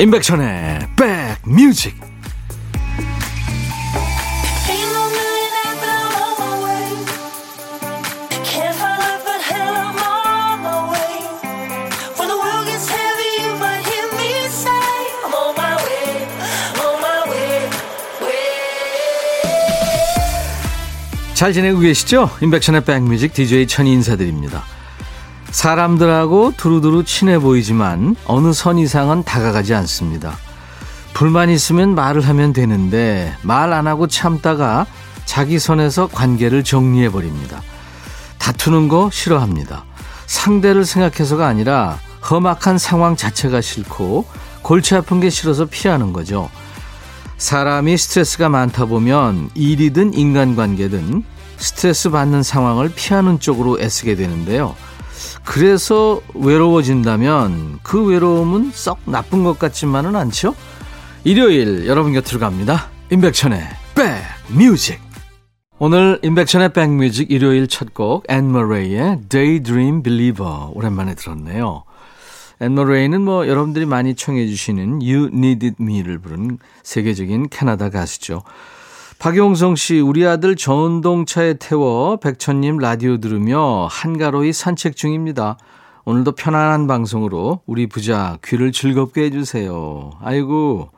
임백천의 백뮤직 잘 지내고 계시죠? 임백천의 백뮤직 DJ 천이 인사드립니다. 사람들하고 두루두루 친해 보이지만 어느 선 이상은 다가가지 않습니다. 불만 있으면 말을 하면 되는데 말 안 하고 참다가 자기 선에서 관계를 정리해 버립니다. 다투는 거 싫어합니다. 상대를 생각해서가 아니라 험악한 상황 자체가 싫고 골치 아픈 게 싫어서 피하는 거죠. 사람이 스트레스가 많다 보면 일이든 인간관계든 스트레스 받는 상황을 피하는 쪽으로 애쓰게 되는데요. 그래서 외로워진다면 그 외로움은 썩 나쁜 것 같지만은 않죠? 일요일 여러분 곁으로 갑니다. 임백천의 백뮤직. 오늘 임백천의 백뮤직 일요일 첫 곡 앤머레이의 Daydream Believer 오랜만에 들었네요. 앤머레이는 뭐 여러분들이 많이 청해 주시는 You Needed Me를 부른 세계적인 캐나다 가수죠. 박용성 씨, 우리 아들 전동차에 태워 백천님 라디오 들으며 한가로이 산책 중입니다. 오늘도 편안한 방송으로 우리 부자 귀를 즐겁게 해주세요. 아이고,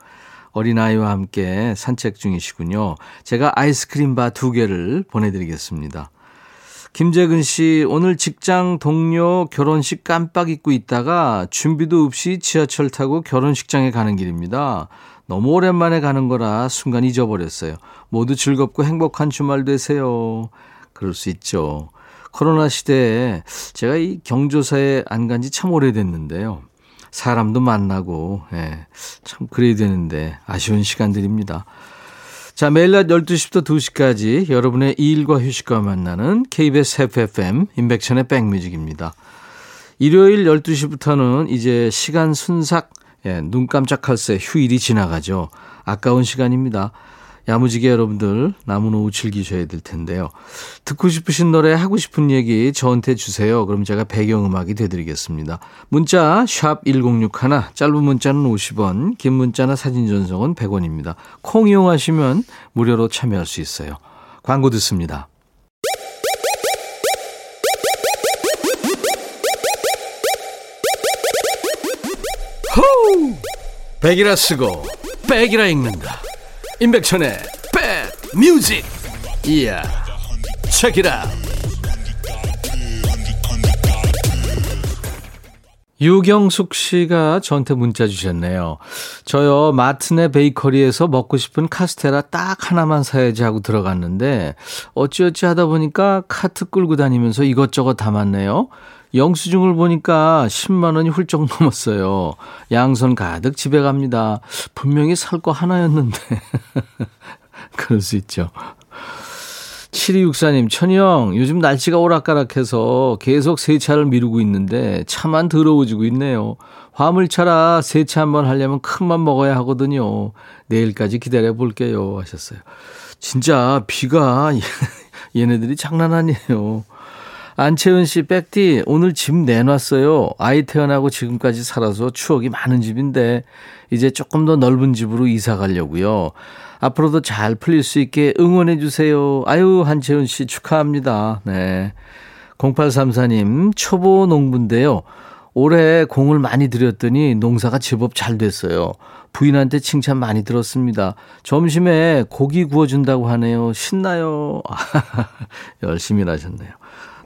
어린아이와 함께 산책 중이시군요. 제가 아이스크림 바 두 개를 보내드리겠습니다. 김재근 씨, 오늘 직장 동료 결혼식 깜빡 잊고 있다가 준비도 없이 지하철 타고 결혼식장에 가는 길입니다. 너무 오랜만에 가는 거라 순간 잊어버렸어요. 모두 즐겁고 행복한 주말 되세요. 그럴 수 있죠. 코로나 시대에 제가 이 경조사에 안 간 지 참 오래됐는데요. 사람도 만나고, 예, 참 그래야 되는데 아쉬운 시간들입니다. 자, 매일 낮 12시부터 2시까지 여러분의 일과 휴식과 만나는 KBS FFM 인백천의 백뮤직입니다. 일요일 12시부터는 이제 시간 순삭, 예, 눈 깜짝할 새 휴일이 지나가죠. 아까운 시간입니다. 야무지게 여러분들 남은 오후 즐기셔야 될 텐데요. 듣고 싶으신 노래 하고 싶은 얘기 저한테 주세요. 그럼 제가 배경음악이 되드리겠습니다. 문자 1061, 짧은 문자는 50원, 긴 문자나 사진 전송은 100원입니다. 콩 이용하시면 무료로 참여할 수 있어요. 광고 듣습니다. 백이라 쓰고 백이라 읽는다. 임백천의 백뮤직 이야 책이라 유경숙 씨가 저한테 문자 주셨네요. 저요, 마트네 베이커리에서 먹고 싶은 카스테라 딱 하나만 사야지 하고 들어갔는데, 어찌어찌 하다 보니까 카트 끌고 다니면서 이것저것 담았네요. 영수증을 보니까 10만 원이 훌쩍 넘었어요. 양손 가득 집에 갑니다. 분명히 살 거 하나였는데. 그럴 수 있죠. 7264님, 천영, 요즘 날씨가 오락가락해서 계속 세차를 미루고 있는데 차만 더러워지고 있네요. 화물차라 세차 한번 하려면 큰맘 먹어야 하거든요. 내일까지 기다려 볼게요. 하셨어요. 진짜 비가 얘네들이 장난 아니에요. 안채은 씨, 백디, 오늘 집 내놨어요. 아이 태어나고 지금까지 살아서 추억이 많은 집인데, 이제 조금 더 넓은 집으로 이사 가려고요. 앞으로도 잘 풀릴 수 있게 응원해 주세요. 아유, 한채은 씨 축하합니다. 네. 0834님, 초보 농부인데요. 올해 공을 많이 들였더니 농사가 제법 잘 됐어요. 부인한테 칭찬 많이 들었습니다. 점심에 고기 구워준다고 하네요. 신나요. 열심히 하셨네요.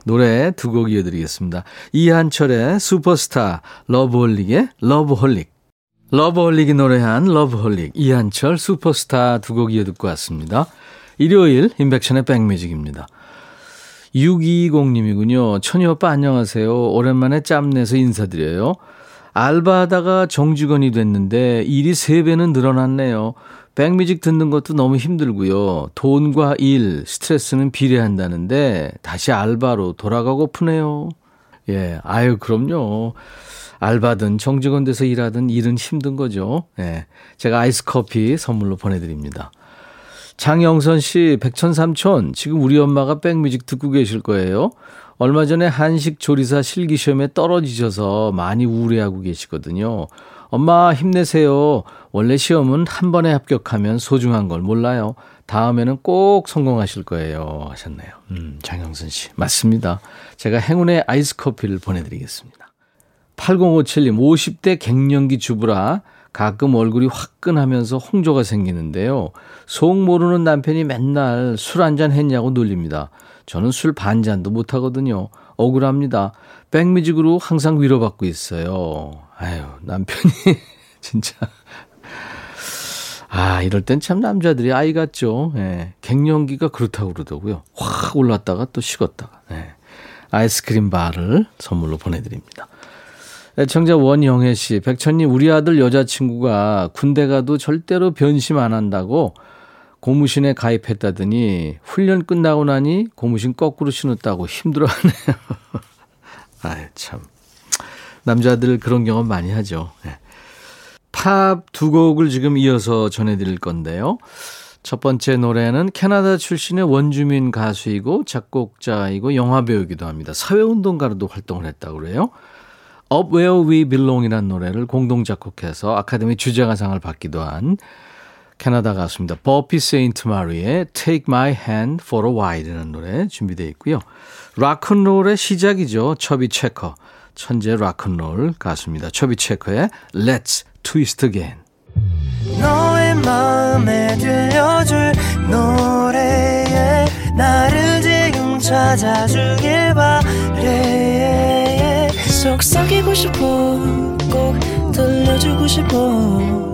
노래 두 곡 이어드리겠습니다. 이한철의 슈퍼스타, 러브홀릭의 러브홀릭. 러브홀릭이 노래한 러브홀릭, 이한철 슈퍼스타 두 곡 이어 듣고 왔습니다. 일요일 임백천의 백뮤직입니다. 620님이군요. 천이 오빠 안녕하세요. 오랜만에 짬내서 인사드려요. 알바하다가 정직원이 됐는데 일이 3배는 늘어났네요. 백뮤직 듣는 것도 너무 힘들고요. 돈과 일, 스트레스는 비례한다는데 다시 알바로 돌아가고프네요. 예, 아유, 그럼요. 알바든 정직원 돼서 일하든 일은 힘든 거죠. 예. 제가 아이스 커피 선물로 보내드립니다. 장영선 씨, 백천삼촌, 지금 우리 엄마가 백뮤직 듣고 계실 거예요. 얼마 전에 한식 조리사 실기 시험에 떨어지셔서 많이 우울해하고 계시거든요. 엄마 힘내세요. 원래 시험은 한 번에 합격하면 소중한 걸 몰라요. 다음에는 꼭 성공하실 거예요. 하셨네요. 음, 장영선 씨. 맞습니다. 제가 행운의 아이스 커피를 보내드리겠습니다. 8057님, 50대 갱년기 주부라 가끔 얼굴이 화끈하면서 홍조가 생기는데요. 속 모르는 남편이 맨날 술 한 잔 했냐고 놀립니다. 저는 술 반 잔도 못 하거든요. 억울합니다. 백뮤직으로 항상 위로받고 있어요. 아유, 남편이 진짜. 아, 이럴 땐 참 남자들이 아이 같죠. 예. 갱년기가 그렇다고 그러더라고요. 확 올랐다가 또 식었다가. 예. 아이스크림 바를 선물로 보내드립니다. 애청자 원영애 씨, 백천님, 우리 아들 여자친구가 군대 가도 절대로 변심 안 한다고 고무신에 가입했다더니 훈련 끝나고 나니 고무신 거꾸로 신었다고 힘들어하네요. 아유, 참. 남자들 그런 경험 많이 하죠. 네. 팝두 곡을 지금 이어서 전해드릴 건데요. 첫 번째 노래는 캐나다 출신의 원주민 가수이고 작곡자이고 영화배우기도 합니다. 사회운동가로도 활동을 했다고 그래요. Up Where We Belong이라는 노래를 공동 작곡해서 아카데미 주제가상을 받기도 한 캐나다 가수입니다. 버피 세인트 마리의 Take My Hand for a While이라는 노래 준비되어 있고요. 락큰롤의 시작이죠. 처비 체커. 천재 락큰롤 가수입니다. 처비 체커의 Let's Twist Again. 너의 마음에 들려줄 노래에 나를 지금 찾아주길 바래 속삭이고 싶어 꼭 들려주고 싶어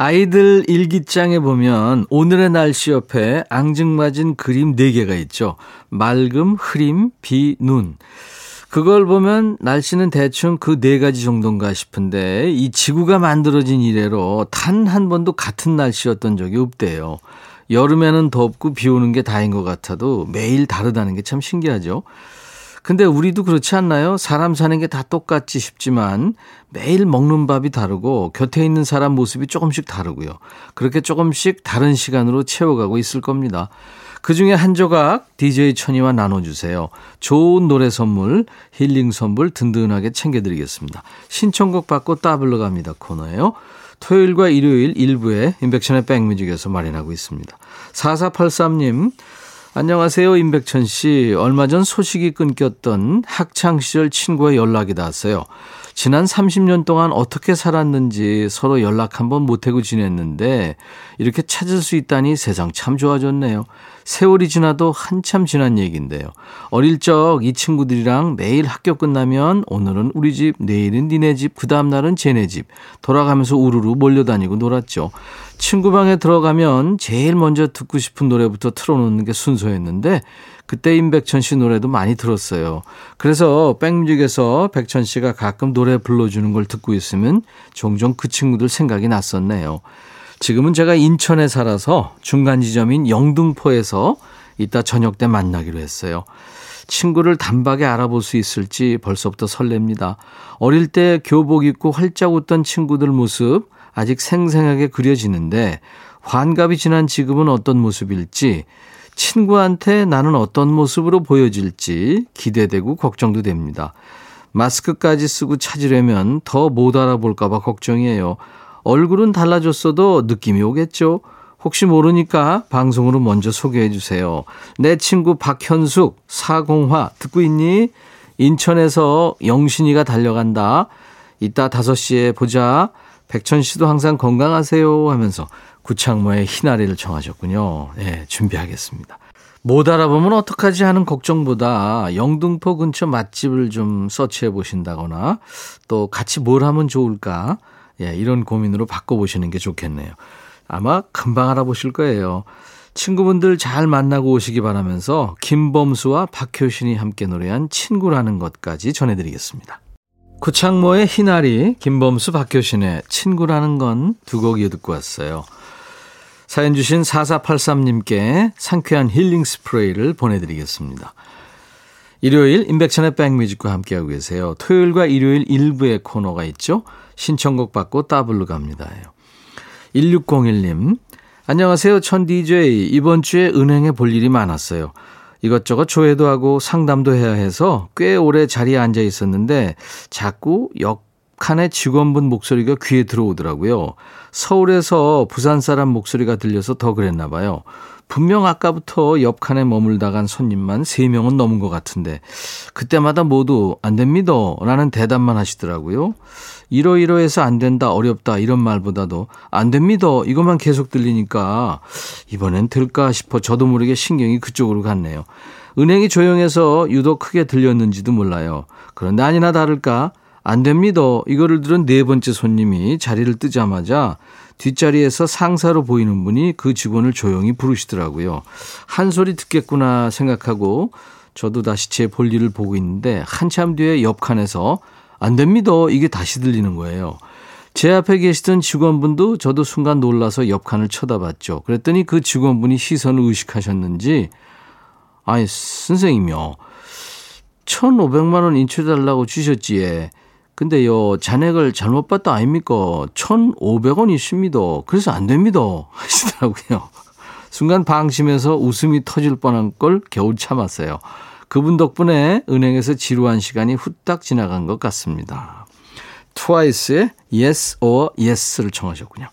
아이들 일기장에 보면 오늘의 날씨 옆에 앙증맞은 그림 4개가 있죠. 맑음, 흐림, 비, 눈. 그걸 보면 날씨는 대충 그 네 가지 정도인가 싶은데 이 지구가 만들어진 이래로 단 한 번도 같은 날씨였던 적이 없대요. 여름에는 덥고 비 오는 게 다인 것 같아도 매일 다르다는 게 참 신기하죠. 근데 우리도 그렇지 않나요? 사람 사는 게 다 똑같지 싶지만 매일 먹는 밥이 다르고 곁에 있는 사람 모습이 조금씩 다르고요. 그렇게 조금씩 다른 시간으로 채워가고 있을 겁니다. 그 중에 한 조각 DJ 천이와 나눠주세요. 좋은 노래 선물, 힐링 선물 든든하게 챙겨드리겠습니다. 신청곡 받고 따블러 갑니다 코너예요. 토요일과 일요일 일부에 인백션의 백뮤직에서 마련하고 있습니다. 4483님, 안녕하세요. 임백천 씨. 얼마 전 소식이 끊겼던 학창시절 친구의 연락이 닿았어요. 지난 30년 동안 어떻게 살았는지 서로 연락 한번 못하고 지냈는데 이렇게 찾을 수 있다니 세상 참 좋아졌네요. 세월이 지나도 한참 지난 얘기인데요. 어릴 적 이 친구들이랑 매일 학교 끝나면 오늘은 우리 집, 내일은 니네 집, 그 다음날은 쟤네 집 돌아가면서 우르르 몰려다니고 놀았죠. 친구 방에 들어가면 제일 먼저 듣고 싶은 노래부터 틀어놓는 게 순서였는데 그때 임백천 씨 노래도 많이 들었어요. 그래서 백뮤직에서 백천 씨가 가끔 노래 불러주는 걸 듣고 있으면 종종 그 친구들 생각이 났었네요. 지금은 제가 인천에 살아서 중간 지점인 영등포에서 이따 저녁 때 만나기로 했어요. 친구를 단박에 알아볼 수 있을지 벌써부터 설렙니다. 어릴 때 교복 입고 활짝 웃던 친구들 모습 아직 생생하게 그려지는데 환갑이 지난 지금은 어떤 모습일지 친구한테 나는 어떤 모습으로 보여질지 기대되고 걱정도 됩니다. 마스크까지 쓰고 찾으려면 더 못 알아볼까봐 걱정이에요. 얼굴은 달라졌어도 느낌이 오겠죠? 혹시 모르니까 방송으로 먼저 소개해 주세요. 내 친구 박현숙, 사공화, 듣고 있니? 인천에서 영신이가 달려간다. 이따 5시에 보자. 백천 씨도 항상 건강하세요 하면서 구창모의 희나리를 청하셨군요. 네, 준비하겠습니다. 못 알아보면 어떡하지 하는 걱정보다 영등포 근처 맛집을 좀 서치해 보신다거나 또 같이 뭘 하면 좋을까 예, 이런 고민으로 바꿔보시는 게 좋겠네요. 아마 금방 알아보실 거예요. 친구분들 잘 만나고 오시기 바라면서 김범수와 박효신이 함께 노래한 친구라는 것까지 전해드리겠습니다. 구창모의 희나리, 김범수, 박효신의 친구라는 건 두 곡 이어 듣고 왔어요. 사연 주신 4483님께 상쾌한 힐링 스프레이를 보내드리겠습니다. 일요일 인백천의 백뮤직과 함께하고 계세요. 토요일과 일요일 일부의 코너가 있죠. 신청곡 받고 따블로 갑니다. 1601님 안녕하세요. 천 DJ. 이번 주에 은행에 볼 일이 많았어요. 이것저것 조회도 하고 상담도 해야 해서 꽤 오래 자리에 앉아 있었는데 자꾸 역칸의 직원분 목소리가 귀에 들어오더라고요. 서울에서 부산 사람 목소리가 들려서 더 그랬나 봐요. 분명 아까부터 옆 칸에 머물다 간 손님만 3명은 넘은 것 같은데 그때마다 모두 안 됩니다 라는 대답만 하시더라고요. 이러이러해서 안 된다, 어렵다 이런 말보다도 안 됩니다 이것만 계속 들리니까 이번엔 들까 싶어 저도 모르게 신경이 그쪽으로 갔네요. 은행이 조용해서 유독 크게 들렸는지도 몰라요. 그런데 아니나 다를까 안 됩니다. 이거를 들은 네 번째 손님이 자리를 뜨자마자 뒷자리에서 상사로 보이는 분이 그 직원을 조용히 부르시더라고요. 한 소리 듣겠구나 생각하고 저도 다시 제 볼일을 보고 있는데 한참 뒤에 옆 칸에서 안 됩니다. 이게 다시 들리는 거예요. 제 앞에 계시던 직원분도 저도 순간 놀라서 옆 칸을 쳐다봤죠. 그랬더니 그 직원분이 시선을 의식하셨는지 아니 선생님요. 1,500만 원 인출해달라고 주셨지에 근데요, 잔액을 잘못 봤다 아닙니까? 1,500원 있습니다. 그래서 안 됩니다. 하시더라고요. 순간 방심해서 웃음이 터질 뻔한 걸 겨우 참았어요. 그분 덕분에 은행에서 지루한 시간이 후딱 지나간 것 같습니다. 트와이스의 Yes or Yes를 청하셨군요.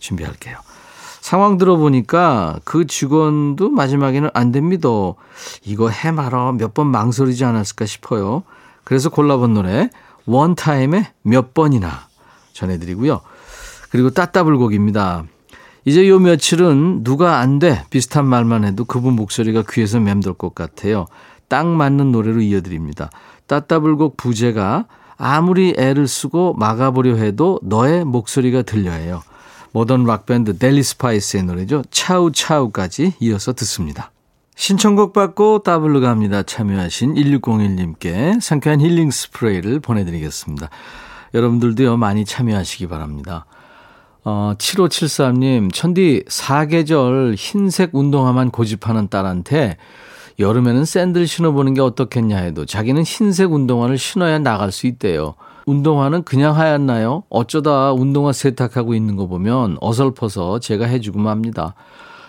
준비할게요. 상황 들어보니까 그 직원도 마지막에는 안 됩니다. 이거 해 말어 몇번 망설이지 않았을까 싶어요. 그래서 골라본 노래 원타임에 몇 번이나 전해드리고요. 그리고 따따불곡입니다. 이제 요 며칠은 누가 안 돼 비슷한 말만 해도 그분 목소리가 귀에서 맴돌 것 같아요. 딱 맞는 노래로 이어드립니다. 따따블 곡 부제가 아무리 애를 쓰고 막아보려 해도 너의 목소리가 들려요. 모던 락밴드 델리 스파이스의 노래죠. 차우 차우까지 이어서 듣습니다. 신청곡 받고 따블로 갑니다. 참여하신 1601님께 상쾌한 힐링 스프레이를 보내드리겠습니다. 여러분들도요, 많이 참여하시기 바랍니다. 어, 7573님, 천디 사계절 흰색 운동화만 고집하는 딸한테 여름에는 샌들 신어보는 게 어떻겠냐 해도 자기는 흰색 운동화를 신어야 나갈 수 있대요. 운동화는 그냥 하얗나요? 어쩌다 운동화 세탁하고 있는 거 보면 어설퍼서 제가 해주고 맙니다.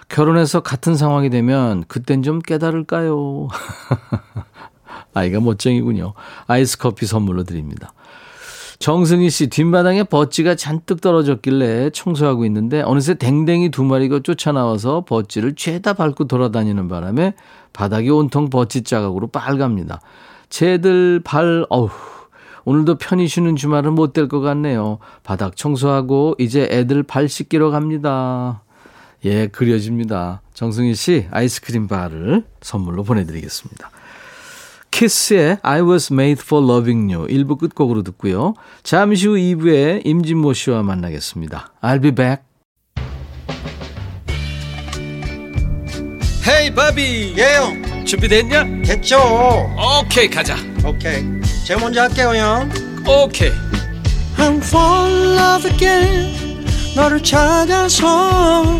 결혼해서 같은 상황이 되면 그땐 좀 깨달을까요? 아이가 멋쟁이군요. 아이스 커피 선물로 드립니다. 정승희 씨 뒷마당에 버찌가 잔뜩 떨어졌길래 청소하고 있는데 어느새 댕댕이 두 마리가 쫓아나와서 버찌를 죄다 밟고 돌아다니는 바람에 바닥이 온통 버찌 자각으로 빨갑니다. 쟤들 발 어우 오늘도 편히 쉬는 주말은 못 될 것 같네요. 바닥 청소하고 이제 애들 발 씻기러 갑니다. 예, 그려집니다. 정승희 씨 아이스크림 바를 선물로 보내드리겠습니다. 키스의 I was made for loving you 1부 끝곡으로 듣고요. 잠시 후 2부에 임진모 씨와 만나겠습니다. I'll be back. 헤이 바비 예영 준비됐냐? 됐죠 오케이 가자 오케이 제가 먼저 할게요 형 오케이 I'm fall in love again 너를 찾아서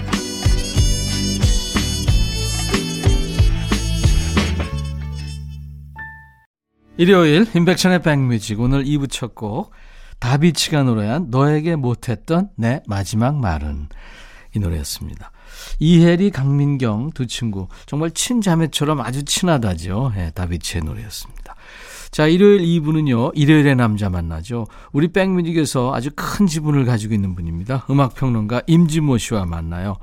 일요일 인백천의 백뮤직 오늘 2부 첫 곡 다비치가 노래한 너에게 못했던 내 마지막 말은 이 노래였습니다. 이혜리, 강민경 두 친구 정말 친자매처럼 아주 친하다죠. 네, 다비치의 노래였습니다. 자, 일요일 2부는요. 일요일의 남자 만나죠. 우리 백뮤직에서 아주 큰 지분을 가지고 있는 분입니다. 음악평론가 임진모 씨와 만나요.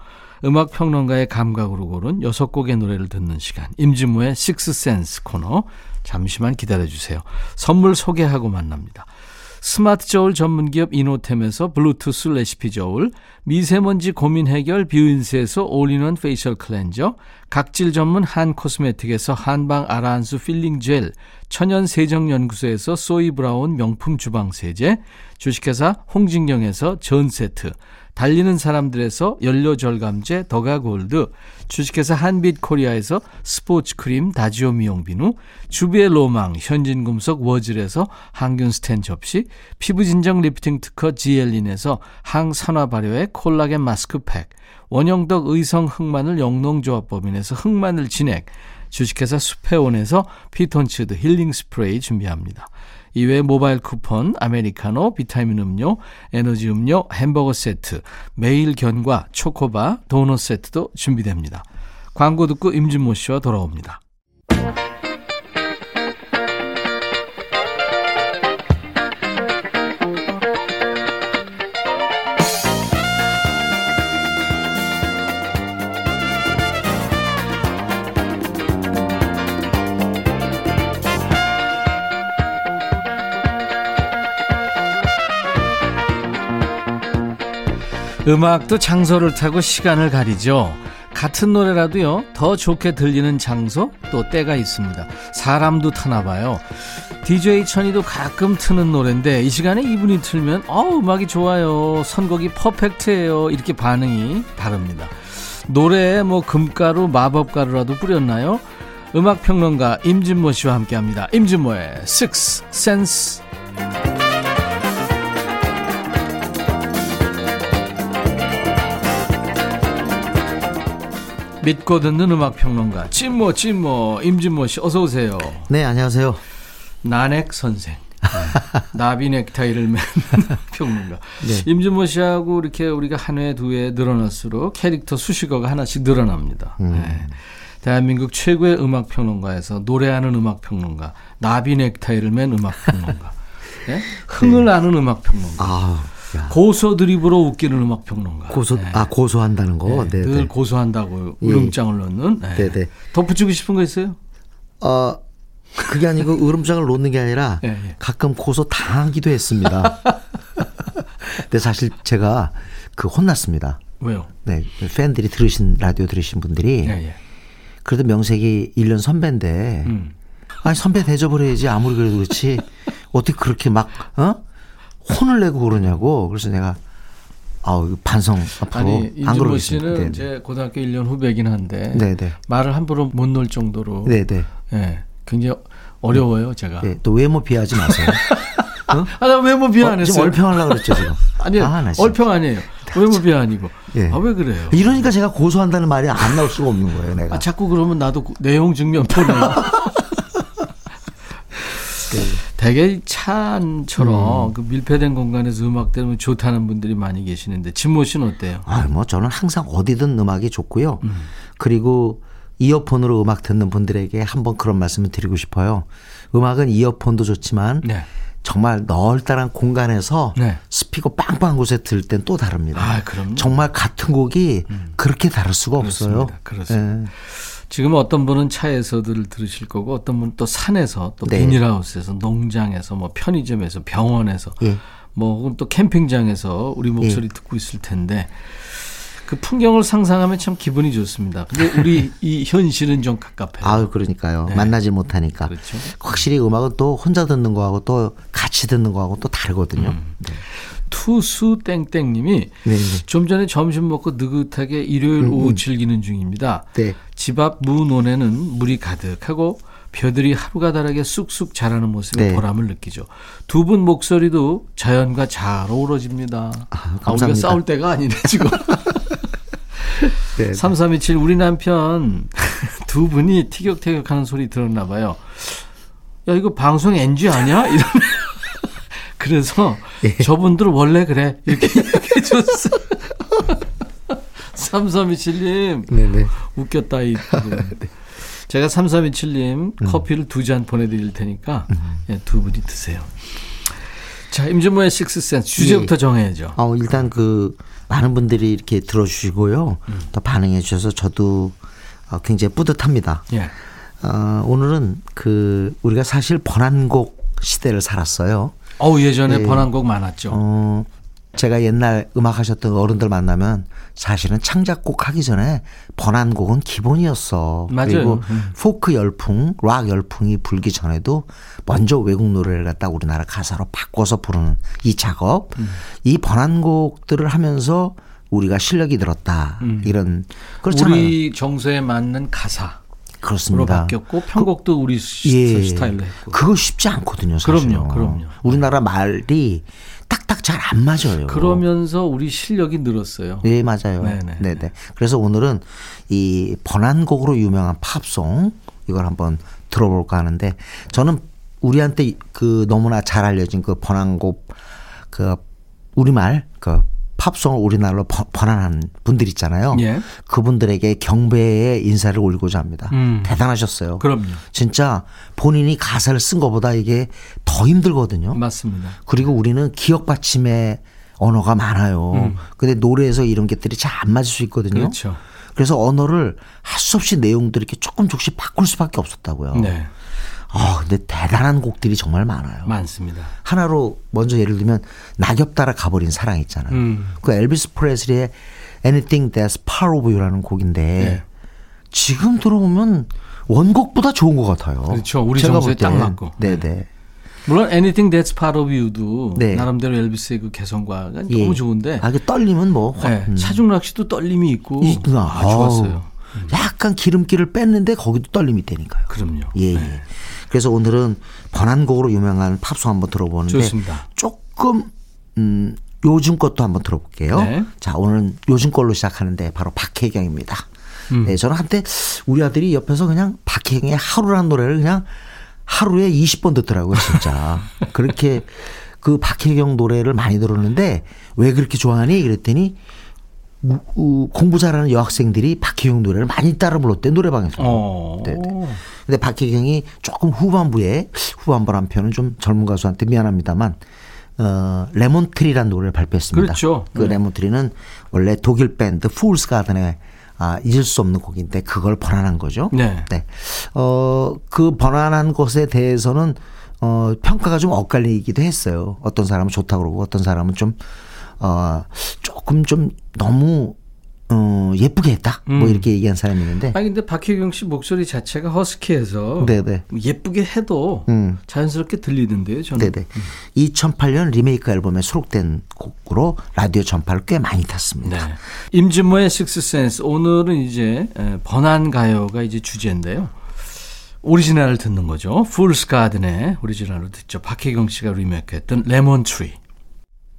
음악 평론가의 감각으로 고른 6곡의 노래를 듣는 시간. 임진모의 식스센스 코너. 잠시만 기다려 주세요. 선물 소개하고 만납니다. 스마트 저울 전문 기업 이노템에서 블루투스 레시피 저울, 미세먼지 고민 해결 뷰인스에서 올인원 facial cleanser, 각질 전문 한 코스메틱에서 한방 아라한수 필링 젤, 천연 세정 연구소에서 소이 브라운 명품 주방 세제, 주식회사 홍진경에서 전 세트, 달리는 사람들에서 연료 절감제 더가 골드, 주식회사 한빛 코리아에서 스포츠 크림 다지오 미용 비누, 주비의 로망 현진금속 워즐에서 항균 스텐 접시, 피부 진정 리프팅 특허 지엘린에서 항산화 발효의 콜라겐 마스크팩, 원형덕 의성 흑마늘 영농조합법인에서 흑마늘 진액, 주식회사 수페온에서 피톤치드 힐링 스프레이 준비합니다. 이외에 모바일 쿠폰, 아메리카노, 비타민 음료, 에너지 음료, 햄버거 세트, 매일 견과, 초코바, 도넛 세트도 준비됩니다. 광고 듣고 임진모 씨와 돌아옵니다. 음악도 장소를 타고 시간을 가리죠. 같은 노래라도요, 더 좋게 들리는 장소, 또 때가 있습니다. 사람도 타나 봐요. DJ 천이도 가끔 트는 노래인데, 이 시간에 이분이 틀면, 어, 음악이 좋아요. 선곡이 퍼펙트예요. 이렇게 반응이 다릅니다. 노래에 뭐 금가루, 마법가루라도 뿌렸나요? 음악평론가 임진모 씨와 함께 합니다. 임진모의 Six Sense. 믿고 듣는 음악 평론가 찐모 찐모 임진모 씨 어서 오세요. 네 안녕하세요. 나넥 선생. 네. 나비 넥타이를 맨 평론가. 네. 임진모 씨하고 이렇게 우리가 한 회, 두 회 늘어날수록 캐릭터 수식어가 하나씩 늘어납니다. 음. 네. 대한민국 최고의 음악 평론가에서 노래하는 음악 평론가, 나비 넥타이를 맨 음악 평론가, 네? 흥을 네. 아는 음악 평론가. 아. 야. 고소 드립으로 웃기는 음악 평론가. 고소 네. 아 고소한다는 거. 네, 늘 네. 고소한다고 울음장을 넣는. 네. 네. 네. 덧붙이고 싶은 거 있어요? 어 그게 아니고 울음장을 놓는 게 아니라 네, 네. 가끔 고소 당하기도 했습니다. 근데 사실 제가 그 혼났습니다. 왜요? 네 팬들이 들으신 라디오 들으신 분들이 예, 예. 그래도 명색이 1년 선배인데 음. 아니 선배 대접을 해야지 아무리 그래도 그렇지 어떻게 그렇게 막 어? 혼을 내고 그러냐고. 그래서 내가 아우 반성 앞으로 아니, 안 그러고 씨는 네네. 이제 고등학교 1년 후배긴 한데 네네. 말을 함부로 못 놓을 정도로 네네. 예, 굉장히 어려워요, 제가. 네, 또 외모 비하지 마세요. 어? 아, 나 외모 비하 안 했어요. 지금 얼평하려고 그랬죠, 지금. 아니요. 아, 얼평 아니에요. 외모 비하 아니고. 예. 아, 왜 그래요? 이러니까 제가 고소한다는 말이 안 나올 수가 없는 거예요, 내가. 아, 자꾸 그러면 나도 내용 증명 보내요. 되게 차처럼 음. 그 밀폐된 공간에서 음악 들으면 좋다는 분들이 많이 계시는데 진모 씨는 어때요? 아, 뭐 저는 항상 어디든 음악이 좋고요. 음. 그리고 이어폰으로 음악 듣는 분들에게 한번 그런 말씀을 드리고 싶어요. 음악은 이어폰도 좋지만 네. 정말 널따란 공간에서 네. 스피커 빵빵한 곳에 들을 땐또 다릅니다. 아, 정말 같은 곡이 음. 그렇게 다를 수가 그렇습니다. 없어요. 그렇습니다. 네. 지금 어떤 분은 차에서들 들으실 거고 어떤 분은 또 산에서 또 네. 비닐하우스에서 농장에서 뭐 편의점에서 병원에서 예. 뭐 혹은 또 캠핑장에서 우리 목소리 예. 듣고 있을 텐데 그 풍경을 상상하면 참 기분이 좋습니다. 근데 우리 이 현실은 좀 갑갑해요. 아, 그러니까요. 네. 만나지 못하니까. 그렇죠. 확실히 음악은 또 혼자 듣는 거하고 또 같이 듣는 거하고 또 다르거든요. 음. 네. 투수 땡땡님이 네, 네. 좀 전에 점심 먹고 느긋하게 일요일 음, 오후 음. 즐기는 중입니다. 네. 집앞 무논에는 물이 가득하고 벼들이 하루가 다르게 쑥쑥 자라는 모습에 네. 보람을 느끼죠. 두 분 목소리도 자연과 잘 어우러집니다. 아, 아 우리가 싸울 때가 아니네 지금. 네. 3327 우리 남편 두 분이 티격태격하는 소리 들었나 봐요. 야 이거 방송 NG 아니야? 이런 그래서 예. 저분들 원래 그래. 이렇게 얘기해 줬어. 3327님. 네네. 웃겼다, 이. 네. 제가 3327님 음. 커피를 두 잔 보내드릴 테니까 음. 예, 두 분이 드세요. 자, 임준모의 식스센스 주제부터 예. 정해야죠. 어, 일단 그 많은 분들이 이렇게 들어주시고요. 음. 또 반응해 주셔서 저도 어, 굉장히 뿌듯합니다. 예. 어, 오늘은 그 우리가 사실 번안곡 시대를 살았어요. 어우 예전에 예. 번안곡 많았죠. 어, 제가 옛날 음악 하셨던 어른들 만나면 사실은 창작곡 하기 전에 번안곡은 기본이었어. 맞아요. 그리고 음. 포크 열풍, 락 열풍이 불기 전에도 먼저 외국 노래를 갖다 우리나라 가사로 바꿔서 부르는 이 작업, 음. 이 번안곡들을 하면서 우리가 실력이 들었다. 음. 이런 그렇잖아요. 우리 정서에 맞는 가사. 그렇습니다. 바뀌었고 편곡도 그, 우리 예, 스타일로 했고. 그거 쉽지 않거든요. 사실은. 그럼요, 그럼요. 우리나라 말이 딱딱 잘 안 맞아요. 그러면서 우리 실력이 늘었어요. 네, 맞아요. 네네. 네네. 그래서 오늘은 이 번안곡으로 유명한 팝송 이걸 한번 들어볼까 하는데 저는 우리한테 그 너무나 잘 알려진 그 번안곡 그 우리말 그 팝송을 우리나라로 번안한 분들 있잖아요. 예. 그분들에게 경배의 인사를 올리고자 합니다. 음. 대단하셨어요. 그럼요. 진짜 본인이 가사를 쓴 것보다 이게 더 힘들거든요. 맞습니다. 그리고 우리는 기억 받침의 언어가 많아요. 음. 근데 노래에서 이런 것들이 잘 안 맞을 수 있거든요. 그렇죠. 그래서 언어를 할 수 없이 내용들을 이렇게 조금 조금씩 바꿀 수밖에 없었다고요. 네. 아, 근데 대단한 곡들이 정말 많아요. 많습니다. 하나로 먼저 예를 들면 낙엽 따라 가버린 사랑 있잖아요. 음. 그 엘비스 프레슬리의 Anything That's Part of You라는 곡인데 네. 지금 들어보면 원곡보다 좋은 것 같아요. 그렇죠. 우리 정서에 딱 맞고. 네네. 네. 물론 Anything That's Part of You도 네. 나름대로 엘비스의 그 개성과 예. 너무 좋은데. 아, 그 떨림은 뭐. 네. 음. 차중락 씨도 떨림이 있고. 이, 아, 좋았어요. 약간 기름기를 뺐는데 거기도 떨림이 되니까요. 그럼요. 예, 예. 네. 그래서 오늘은 번안곡으로 유명한 팝송 한번 들어보는데 좋습니다. 조금 음 요즘 것도 한번 들어볼게요. 네. 자, 오늘은 요즘 걸로 시작하는데 바로 박혜경입니다. 음. 네, 저는 한때 우리 아들이 옆에서 그냥 박혜경의 하루라는 노래를 그냥 하루에 20번 듣더라고요, 진짜. 그렇게 그 박혜경 노래를 많이 들었는데 왜 그렇게 좋아하니? 그랬더니 공부 잘하는 여학생들이 박혜경 노래를 많이 따라 불렀대 노래방에서. 어. 네, 네. 근데 박혜경이 조금 후반부에 후반부란 표현은 좀 젊은 가수한테 미안합니다만 어 레몬트리라는 노래를 발표했습니다. 그렇죠. 그 네. 레몬트리는 원래 독일 밴드 풀스 가든의 아, 잊을 수 없는 곡인데 그걸 번안한 거죠. 네. 네. 어, 그 번안한 것에 대해서는 어, 평가가 좀 엇갈리기도 했어요. 어떤 사람은 좋다고 그러고 어떤 사람은 좀 어, 조금 좀 너무 어, 예쁘게 했다. 뭐 음. 뭐 이렇게 얘기한 사람이 있는데. 아 근데 박혜경 씨 목소리 자체가 허스키해서 네네. 예쁘게 해도 음. 자연스럽게 들리던데요, 저는. 네네. 음. 2008년 리메이크 앨범에 수록된 곡으로 라디오 전파를 꽤 많이 탔습니다. 네. 임진모의 식스센스 오늘은 이제 번안 가요가 이제 주제인데요. 오리지널을 듣는 거죠. 풀스 가든의 오리지널을 듣죠. 박혜경 씨가 리메이크했던 Lemon Tree.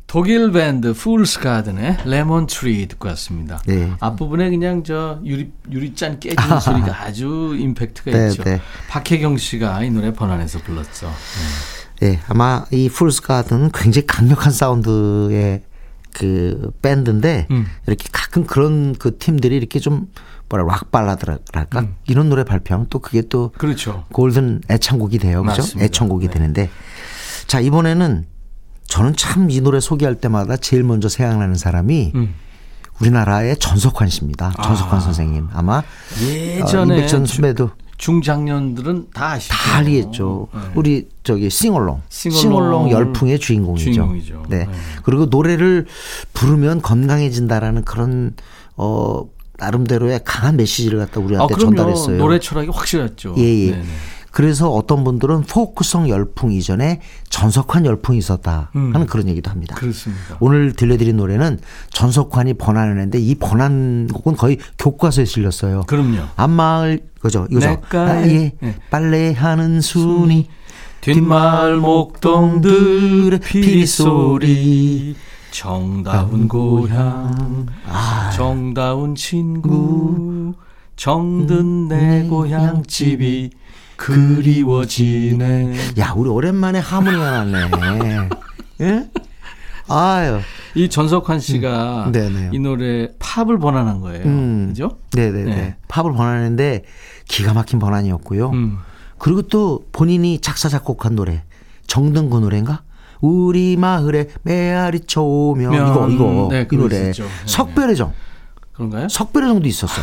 독일 밴드 풀스 가든의 Lemon Tree 듣고 왔습니다. 네. 앞부분에 그냥 저 유리 유리잔 깨지는 아. 소리가 아주 임팩트가 네, 있죠. 네. 박혜경 씨가 이 노래 번안해서 불렀죠. 네. 네, 아마 이 풀스 가든은 굉장히 강력한 사운드의 그 밴드인데 음. 이렇게 가끔 그런 그 팀들이 이렇게 좀 뭐라 락 발라드랄까 음. 이런 노래 발표하면 또 그게 또 그렇죠. 골든 애창곡이 돼요. 그죠? 애창곡이 네. 되는데 자, 이번에는 저는 참 이 노래 소개할 때마다 제일 먼저 생각나는 사람이 음. 우리나라의 전석환 씨입니다. 전석환 아. 선생님. 아마 예전에 어, 임백천 선배도 중장년들은 다 아시죠. 다 알겠죠. 네. 우리 저기 싱얼롱. 싱얼롱, 싱얼롱 열풍의 주인공이죠. 주인공이죠. 네. 네. 그리고 노래를 부르면 건강해진다라는 그런 어 나름대로의 강한 메시지를 갖다 우리한테 아, 전달했어요. 노래 철학이 확실했죠. 예, 예. 네네. 그래서 어떤 분들은 포크성 열풍 이전에 전석환 열풍이 있었다 음. 하는 음. 그런 얘기도 합니다. 그렇습니다. 오늘 들려드린 노래는 전석환이 번안했는데 이 번안곡은 거의 교과서에 실렸어요. 그럼요. 앞마을 그죠 이거죠. 아, 예. 네. 빨래하는 순이 뒷마을 목동들의 피리 소리 정다운 고향 아. 정다운 친구 정든 내 고향집이 그리워지네. 야, 우리 오랜만에 하모니가 났네. 예? 아유. 이 전석환 씨가 음. 이 노래 팝을 번안한 거예요. 음. 그죠? 네네네. 네. 팝을 번안했는데 기가 막힌 번안이었고요. 음. 그리고 또 본인이 작사, 작곡한 노래. 정든 그 노래인가? 우리 마을에 메아리 초명. 이거, 이거. 네, 이 노래. 네. 석별의 정. 그런가요? 석별의 정도 있었어.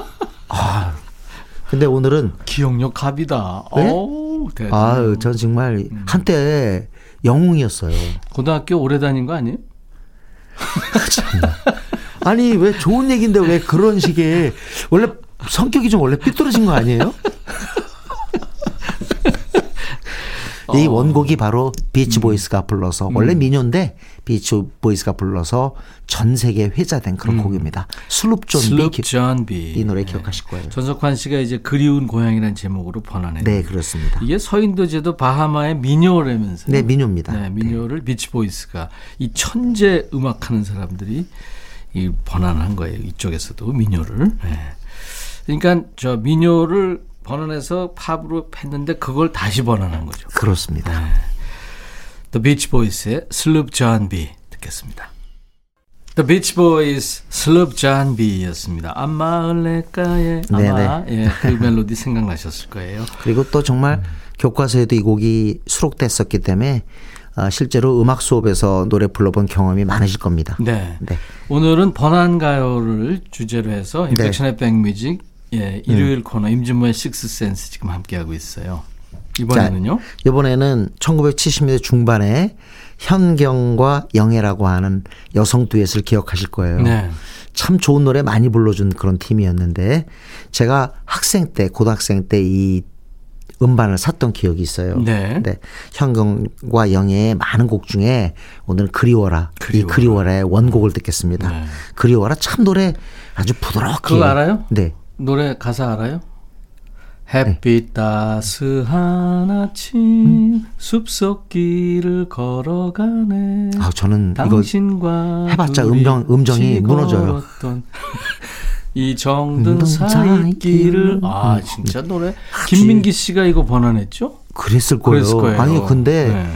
아, 근데 오늘은 기억력 갑이다. 네? 오, 아유, 전 정말 음. 한때 영웅이었어요. 고등학교 오래 다닌 거 아니에요? 아니 왜 좋은 얘기인데 왜 그런 식의 원래 성격이 좀 원래 삐뚤어진 거 아니에요? 이 어. 원곡이 바로 비치 보이스가 불러서 원래 음. 민요인데 비치 보이스가 불러서 전 세계 회자된 그런 음. 곡입니다. Sloop John B. John B. 이 노래 네. 기억하실 거예요. 전석환 씨가 이제 그리운 고향이라는 제목으로 번안했 네, 그렇습니다. 이게 서인도 제도 바하마의 민요라면서요. 네, 민요입니다. 네, 민요를 네. 비치 보이스가 이 천재 음악하는 사람들이 이 번안한 거예요. 이쪽에서도 민요를. 네. 그러니까 저 민요를 번안해서 팝으로 했는데 그걸 다시 번안한 거죠. 그렇습니다. 네. The Beach Boys의 Sloop John B 듣겠습니다. The Beach Boys Sloop John B였습니다. 안마을내가에 아마 예, 그 멜로디 생각나셨을 거예요. 그리고 또 정말 음. 교과서에도 이 곡이 수록됐었기 때문에 어, 실제로 음악 수업에서 노래 불러본 경험이 많으실 겁니다. 네. 네. 오늘은 번안가요를 주제로 해서 인백션의 네. 백뮤직 예, 일요일 음. 코너 임진모의 식스센스 지금 함께하고 있어요. 이번에는요? 자, 이번에는 1970년대 중반에 현경과 영애라고 하는 여성 듀엣을 기억하실 거예요. 네. 참 좋은 노래 많이 불러준 그런 팀이었는데 제가 학생 때 고등학생 때 이 음반을 샀던 기억이 있어요. 네. 네. 현경과 영애의 많은 곡 중에 오늘 그리워라, 그리워라. 이 그리워라의 원곡을 듣겠습니다. 네. 그리워라 참 노래 아주 부드럽게. 그거 알아요? 네. 노래 가사 알아요? 햇빛 네. 따스한 아침 음? 숲속 길을 걸어가네. 아 저는 당신과 해봤자 음정 음정이 무너져요. 이 정든 사이길을 아 진짜 노래 김민기 씨가 이거 번안했죠? 그랬을 거예요. 그랬을 거예요. 아니 근데 네.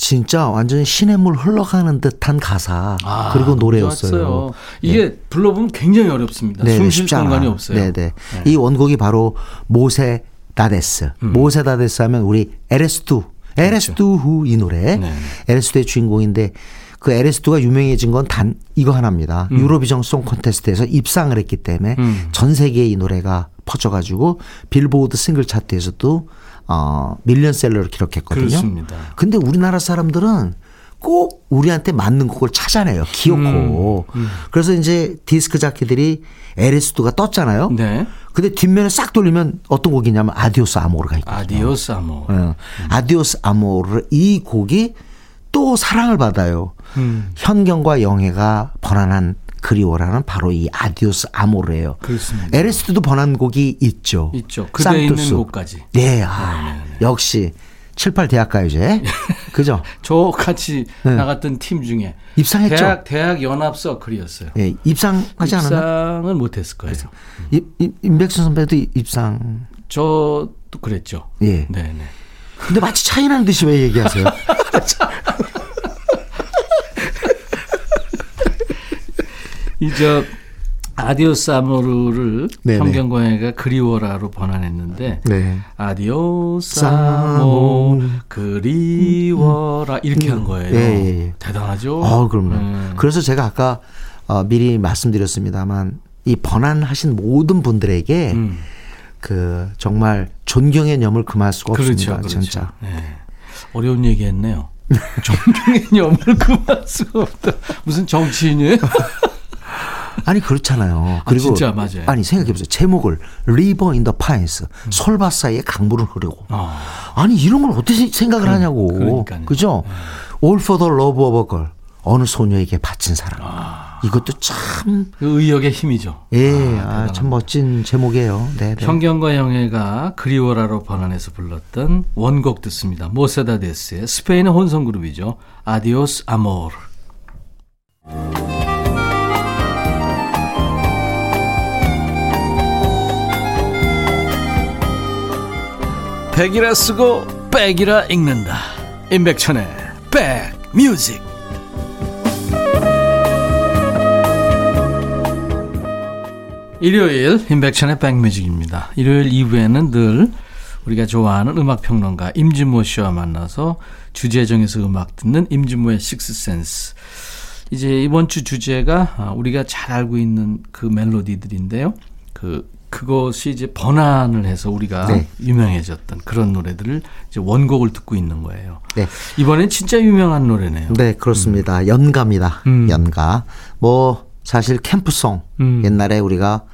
진짜 완전 신의 물 흘러가는 듯한 가사 아, 그리고 노래였어요. 좋았어요. 이게 네. 불러보면 굉장히 어렵습니다. 네, 숨쉴 공간이 없어요. 네네. 네. 이 원곡이 바로 모세다데스. 음. 모세다데스 하면 우리 Eres tú, Eres tú 후 이 노래. 네. Eres tú의 주인공인데 그 Eres tú가 유명해진 건 단 이거 하나입니다. 음. Eurovision Song Contest에서 입상을 했기 때문에 음. 전 세계에 이 노래가 퍼져가지고 빌보드 싱글 차트에서도 어, 밀리언셀러를 기록했거든요. 그렇습니다. 근데 우리나라 사람들은 꼭 우리한테 맞는 곡을 찾아내요. 귀엽고. 음, 음. 그래서 이제 디스크 자키들이 LS도가 떴잖아요. 네. 근데 뒷면에 싹 돌리면 어떤 곡이냐면 Adiós amor가 있거든요. Adiós amor. 네. 음. Adiós amor 이 곡이 또 사랑을 받아요. 음. 현경과 영애가 번안한 그리워라는 바로 이 Adiós amor예요. 그렇습니다. Eres tú도 번안곡이 있죠. 있죠. 그대 있는 곳까지. 네, 아, 네, 네, 네. 역시 7, 8 대학가요제. 그죠? 저 같이 네. 나갔던 팀 중에 입상했죠. 대학 대학 연합 서클이었어요. 예, 입상하지 않았나? 입상은 못 했을 거예요. 임, 임백천 선배도 입상 저도 그랬죠. 예. 네, 네. 근데 마치 차이 나는 듯이 왜 얘기하세요? 이저 Adiós amor를 현경과 영애가 그리워라로 번안했는데 네. Adiós amor 그리워라 이렇게 한 거예요. 네. 대단하죠. 아, 그럼요. 네. 그래서 제가 아까 어, 미리 말씀드렸습니다만 이 번안하신 모든 분들에게 음. 그 정말 존경의 념을 금할 수가 그렇죠, 없습니다. 그렇죠. 진짜. 네. 어려운 얘기했네요. 존경의 념을 금할 수가 없다. 무슨 정치인이에요? 아니 그렇잖아요. 아, 그리고 아, 진짜 맞아요. 아니 생각해 보세요. 제목을 in the Pines 음. 솔밭 사이에 강물을 흐르고. 아. 아니 이런 걸 어떻게 생각을 그, 하냐고. 그러니까요. 그죠? 네. All for the love of a girl. 어느 소녀에게 바친 사랑. 아. 이것도 참 그 의역의 힘이죠. 예, 아, 아, 참 멋진 제목이에요. 네, 네. 현경과 영애가 그리워라로 번안해서 불렀던 원곡 듣습니다. 모세다데스의 스페인의 혼성 그룹이죠. Adiós amor. 백이라 쓰고 백이라 읽는다. 임백천의 백뮤직. 일요일 임백천의 백뮤직입니다. 일요일 2부에는 늘 우리가 좋아하는 음악평론가 임진모 씨와 만나서 주제 정해서 음악 듣는 임진모의 식스센스. 이제 이번 주 주제가 우리가 잘 알고 있는 그 멜로디들인데요. 그 그것이 이제 번안을 해서 우리가 네. 유명해졌던 그런 노래들을 이제 원곡을 듣고 있는 거예요. 네. 이번엔 진짜 유명한 노래네요. 네, 그렇습니다. 음. 연가입니다. 음. 연가. 뭐 사실 캠프송 음. 옛날에 우리가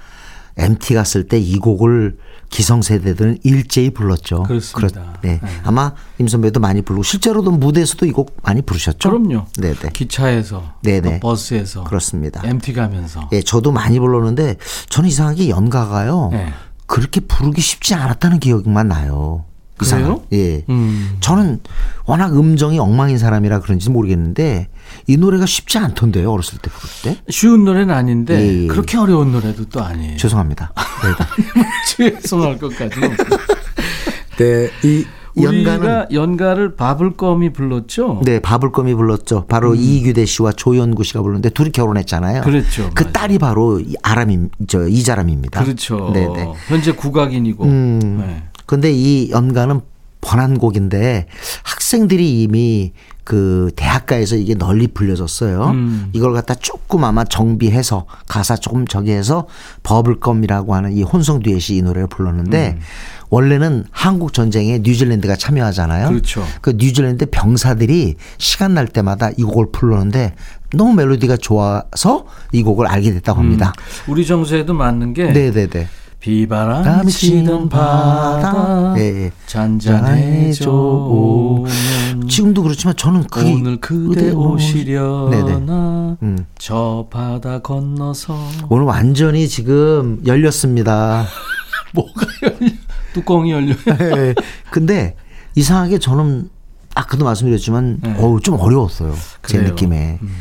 MT 갔을 때 이 곡을 기성세대들은 일제히 불렀죠. 그렇습니다. 그렇, 네. 네. 아마 임 선배도 많이 부르고 실제로도 무대에서도 이 곡 많이 부르셨죠? 그럼요. 네네. 네. 기차에서, 네네. 버스에서, 그렇습니다. MT 가면서. 예, 저도 많이 불렀는데 저는 이상하게 연가가요. 네. 그렇게 부르기 쉽지 않았다는 기억만 나요. 그래요? 예. 음. 저는 워낙 음정이 엉망인 사람이라 그런지 모르겠는데 이 노래가 쉽지 않던데요. 어렸을 때 부를 때. 쉬운 노래는 아닌데 예. 예. 그렇게 어려운 노래도 또 아니에요. 죄송합니다. 네. 죄송할 것까지는. 네. 이 연가는 연가를 바불껌이 불렀죠. 네, 바불껌이 불렀죠. 바로 음. 이규대 씨와 조연구 씨가 불렀는데 둘이 결혼했잖아요. 그렇죠. 그 맞아요. 딸이 바로 아람임 저 이자람입니다. 그렇죠. 네, 네. 현재 국악인이고. 음. 네. 근데 이 연가는 번안 곡인데 학생들이 이미 그 대학가에서 이게 널리 불려졌어요. 음. 이걸 갖다 조금 아마 정비해서 가사 조금 저기 해서 버블껌이라고 하는 이 혼성 듀엣이 이 노래를 불렀는데 음. 원래는 한국 전쟁에 뉴질랜드가 참여하잖아요. 그렇죠. 그 뉴질랜드 병사들이 시간 날 때마다 이 곡을 불렀는데 너무 멜로디가 좋아서 이 곡을 알게 됐다고 합니다. 음. 우리 정서에도 맞는 게 네네네. 비바람 치는 바다 네. 잔잔해져 오면 지금도 그렇지만 저는 그게 오늘 그대 오시려나 음. 저 바다 건너서 오늘 완전히 지금 열렸습니다. 뭐가 열려? 뚜껑이 열려요. 네. 근데 이상하게 저는 아까도 말씀드렸지만 네. 어우 좀 어려웠어요. 제 그래요. 느낌에. 음.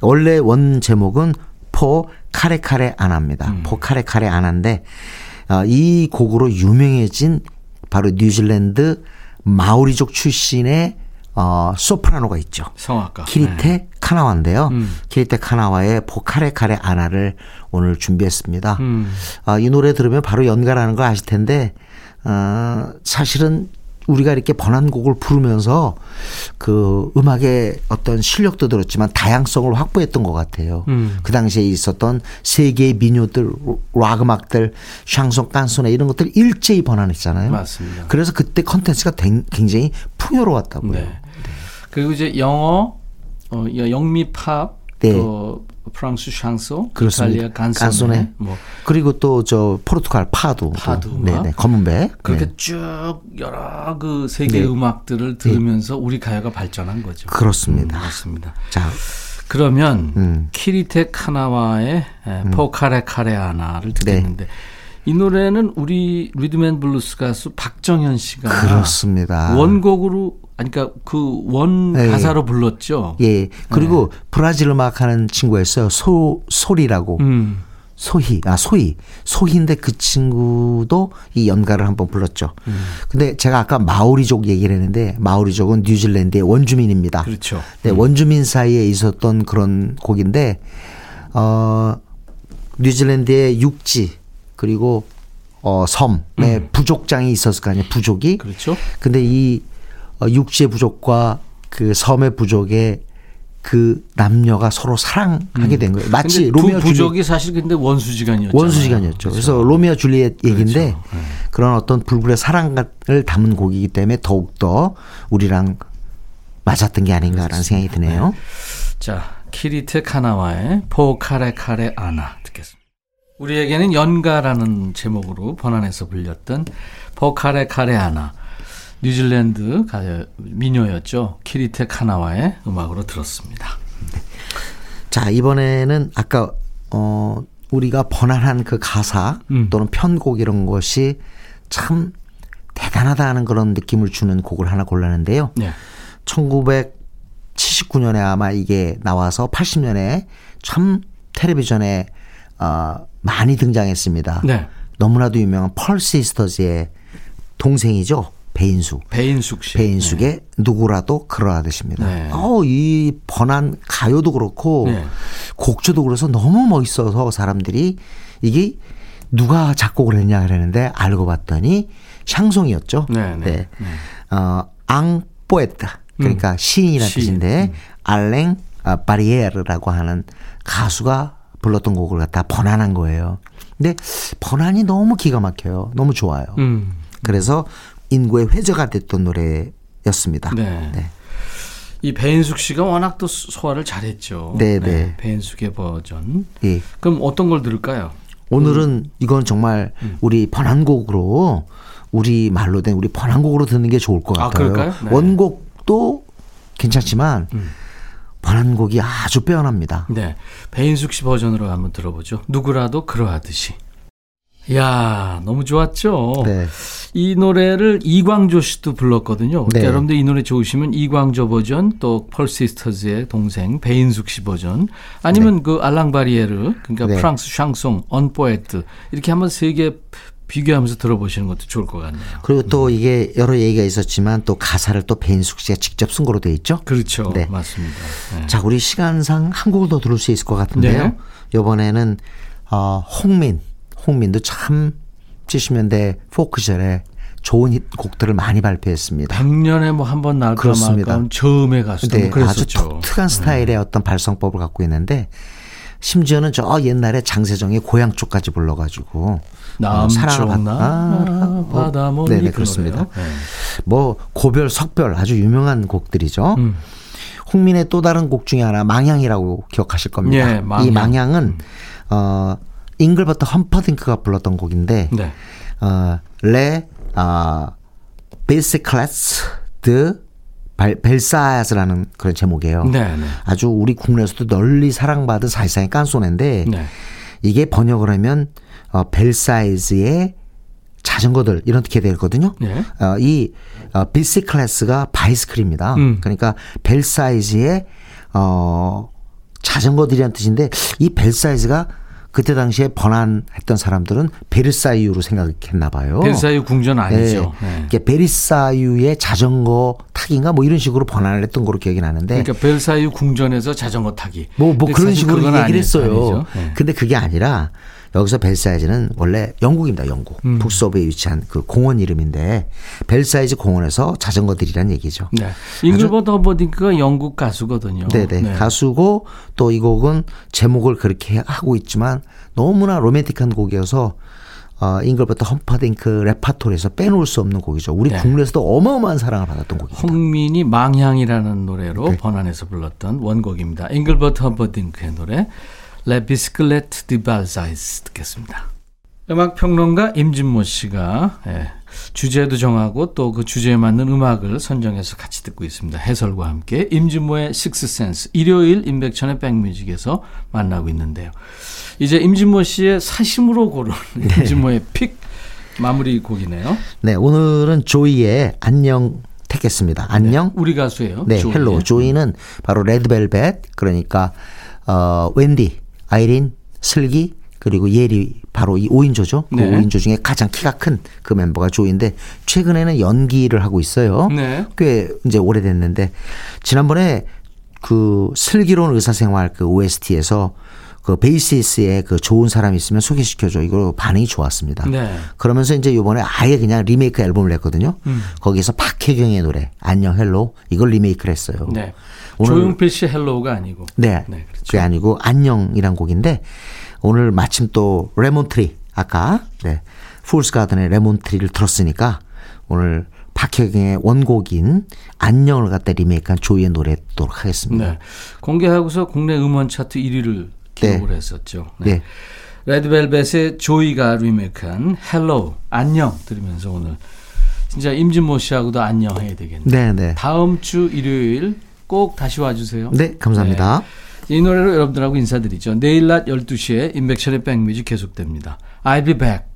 원래 원 제목은 Pokarekare Ana입니다. 음. Pokarekare Ana인데 어, 이 곡으로 유명해진 바로 뉴질랜드 마오리족 출신의 어, 소프라노가 있죠. 성악가. 키리 테 네. 카나와인데요. 음. 키리 테 카나와의 Pokarekare Ana를 오늘 준비했습니다. 음. 어, 이 노래 들으면 바로 연가라는 걸 아실 텐데 어, 사실은 우리가 이렇게 번안곡을 부르면서 그 음악의 어떤 실력도 들었지만 다양성을 확보했던 것 같아요. 음. 그 당시에 있었던 세계의 민요들, 락 음악들, 샹송, 깐소네 이런 것들 일제히 번안했잖아요. 맞습니다. 그래서 그때 컨텐츠가 굉장히 풍요로웠다고요. 네. 네. 그리고 이제 영어, 어, 영미 팝, 네. 또 프랑스 샹송, 그렇습니다. 이탈리아 칸초네. 뭐 그리고 또 저 포르투갈 파두, 파두, 네네 검은배 그렇게 네. 쭉 여러 그 세계 네. 음악들을 들으면서 네. 우리 가요가 발전한 거죠. 그렇습니다. 음, 맞습니다. 자 그러면 음. 키리 테 카나와의 음. Pokarekare Ana를 듣겠는데. 네. 이 노래는 우리 리듬 앤 블루스 가수 박정현 씨가 그렇습니다. 원곡으로 아니 그러니까 그원 네. 가사로 불렀죠. 예. 그리고 네. 브라질 음악 하는 친구였어요. 소 소리라고. 음. 소희, 아, 소희. 소희인데 그 친구도 이 연가를 한번 불렀죠. 음. 근데 제가 아까 마오리족 얘기를 했는데 마오리족은 뉴질랜드의 원주민입니다. 그렇죠. 네, 음. 원주민 사이에 있었던 그런 곡인데, 어, 뉴질랜드의 육지, 그리고 어, 섬에 음. 부족장이 있었을 거 아니에요. 부족이. 그렇죠. 근데 이 어, 육지의 부족과 그 섬의 부족의 그 남녀가 서로 사랑하게 된 거예요. 마치 로미오 부족이 줄리... 사실 근데 원수지간이었죠. 원수지간이었죠. 그렇죠. 그래서 로미오 줄리엣 얘기인데 그렇죠. 네. 그런 어떤 불굴의 사랑을 담은 곡이기 때문에 더욱 더 우리랑 맞았던 게 아닌가라는. 생각이 드네요. 네. 자, 키리 테 카나와의 Pokarekare Ana 듣겠습니다. 우리에게는 연가라는 제목으로 번안해서 불렸던 포 카레 카레 아나. 뉴질랜드 민요였죠. 키리테 카나와의 음악으로 들었습니다. 자, 이번에는 아까 어 우리가 번안한 그 가사 음. 또는 편곡 이런 것이 참 대단하다 는 그런 느낌을 주는 곡을 하나 골랐는데요. 네. 1979년에 아마 이게 나와서 80년에 참 텔레비전에 어, 많이 등장했습니다. 네. 너무나도 유명한 펄 시스터즈의 동생이죠. 배인숙. 배인숙 씨. 배인숙의 네. 누구라도 그러하듯입니다. 네. 어, 이 번안 가요도 그렇고 네. 곡조도 그래서 너무 멋있어서 사람들이 이게 누가 작곡을 했냐 그랬는데 알고 봤더니 샹송이었죠. 네. 네. 네. 네. 어, 앙포에타 그러니까 음. 시인이라는 시인. 뜻인데 음. 알랭 바리에르라고 하는 가수가 불렀던 곡을 갖다 번안한 거예요. 근데 번안이 너무 기가 막혀요. 너무 좋아요. 음. 그래서 인구의 회자가 됐던 노래였습니다. 네. 네. 이 배인숙 씨가 워낙 또 소화를 잘했죠. 네네. 네. 네. 배인숙의 버전. 예. 그럼 어떤 걸 들을까요? 오늘은 이건 정말 음. 우리 번안곡으로 우리 말로 된 우리 번안곡으로 듣는 게 좋을 것 아, 같아요. 아, 네. 원곡도 괜찮지만 음. 번안곡이 아주 빼어납니다. 네. 배인숙 씨 버전으로 한번 들어보죠. 누구라도 그러하듯이. 야 너무 좋았죠. 네. 이 노래를 이광조 씨도 불렀거든요. 네. 여러분들 이 노래 좋으시면 이광조 버전 또 펄시스터즈의 동생 배인숙 씨 버전 아니면 네. 그 알랑바리에르 그러니까 네. 프랑스 샹송 언포에트 이렇게 한번 세 개 비교하면서 들어보시는 것도 좋을 것 같네요. 그리고 또 음. 이게 여러 얘기가 있었지만 또 가사를 또 배인숙 씨가 직접 쓴 거로 돼 있죠. 그렇죠. 네. 맞습니다. 네. 자, 우리 시간상 한 곡을 더 들을 수 있을 것 같은데요. 네. 이번에는 어, 홍민 홍민도 참 70년대 포크 시절에 좋은 히트곡들을 많이 발표했습니다. 100년에 뭐 한 번 나올까 말까 저음의 가수죠 네, 뭐 아주 독특한 스타일의 네. 어떤 발성법을 갖고 있는데 심지어는 저 옛날에 장세정의 고향초까지 불러가지고 어, 바다 뭐 네네 그렇습니다. 네. 뭐 고별 석별 아주 유명한 곡들이죠. 음. 홍민의 또 다른 곡 중에 하나 망향이라고 기억하실 겁니다. 예, 망향. 이 망향은 음. 어 잉글버트 험퍼딩크가 불렀던 곡인데 네. 어, Les 아, Bicyclettes de Belsize라는 그런 제목이에요. 네, 네. 아주 우리 국내에서도 널리 사랑받은 사실상의 깐소네인데 네. 이게 번역을 하면 어, 벨사이즈의 자전거들 이렇게 되거든요. 네. 어, 이 어, bicyclettes가 bicycle입니다. 음. 그러니까 벨사이즈의 어, 자전거들이란 뜻인데 이 벨사이즈가 그때 당시에 번안했던 사람들은 베르사유로 생각했나 봐요. 베르사유 궁전 아니죠. 네. 네. 베르사유의 자전거 타기인가 뭐 이런 식으로 번안을 했던 거로 기억이 나는데. 그러니까 베르사유 궁전에서 자전거 타기. 뭐, 뭐 그런 식으로 얘기를 아니, 했어요. 네. 근데 그게 아니라 여기서 벨사이즈는 원래 영국입니다. 영국. 음. 북서부에 위치한 그 공원 이름인데 벨사이즈 공원에서 자전거들이란 얘기죠. 네. 잉글버트 험퍼딩크가 영국 가수거든요. 네네. 네. 가수고 또 이 곡은 제목을 그렇게 하고 있지만 너무나 로맨틱한 곡이어서 어, 잉글버트 험퍼딩크 레파토리에서 빼놓을 수 없는 곡이죠. 우리 네. 국내에서도 어마어마한 사랑을 받았던 곡입니다. 홍민이 망향이라는 노래로 네. 번안해서 불렀던 원곡입니다. 잉글버트 험퍼딩크의 노래 Les Bicyclettes de Belsize 듣겠습니다. 음악 평론가 임진모 씨가 예, 주제도 정하고 또 그 주제에 맞는 음악을 선정해서 같이 듣고 있습니다. 해설과 함께 임진모의 식스센스 일요일 임백천의 백뮤직에서 만나고 있는데요. 이제 임진모 씨의 사심으로 고른 네. 임진모의 pick 마무리 곡이네요. 네, 오늘은 조이의 안녕 택했습니다. 안녕. 네, 우리 가수예요. 네, 조이. Hello. 조이는 바로 레드벨벳 그러니까 어 웬디 아이린, 슬기 그리고 예리 바로 이 5인조죠. 그 네. 5인조 중에 가장 키가 큰 그 멤버가 조인데 최근에는 연기를 하고 있어요. 네. 꽤 이제 오래됐는데 지난번에 그 슬기로운 의사생활 그 OST에서 그 베이시스에 그 좋은 사람이 있으면 소개시켜줘. 이거 반응이 좋았습니다. 네. 그러면서 이제 요번에 아예 그냥 리메이크 앨범을 냈거든요. 음. 거기에서 박혜경의 노래 안녕 Hello 이걸 리메이크를 했어요. 네. 오늘 조용필 씨 Hello가 아니고. 네. 네 그렇죠. 그게 아니고 안녕이란 곡인데 오늘 마침 또 Lemon Tree 아까 네. 풀스 가든의 Lemon Tree를 들었으니까 오늘 박혜경의 원곡인 안녕을 갖다 리메이크한 조이의 노래 듣도록 하겠습니다. 네. 공개하고서 국내 음원 차트 1위를 기록을 네. 했었죠. 네. 네. 레드벨벳의 조이가 리메이크한 Hello 안녕 들으면서 오늘 진짜 임진모 씨하고도 안녕 해야 되겠네요. 네, 네. 다음 주 일요일 꼭 다시 와주세요. 네, 감사합니다. 네. 이 노래로 여러분들하고 인사드리죠. 내일 낮 12시에 임백천의 백뮤직 계속됩니다. I'll be back.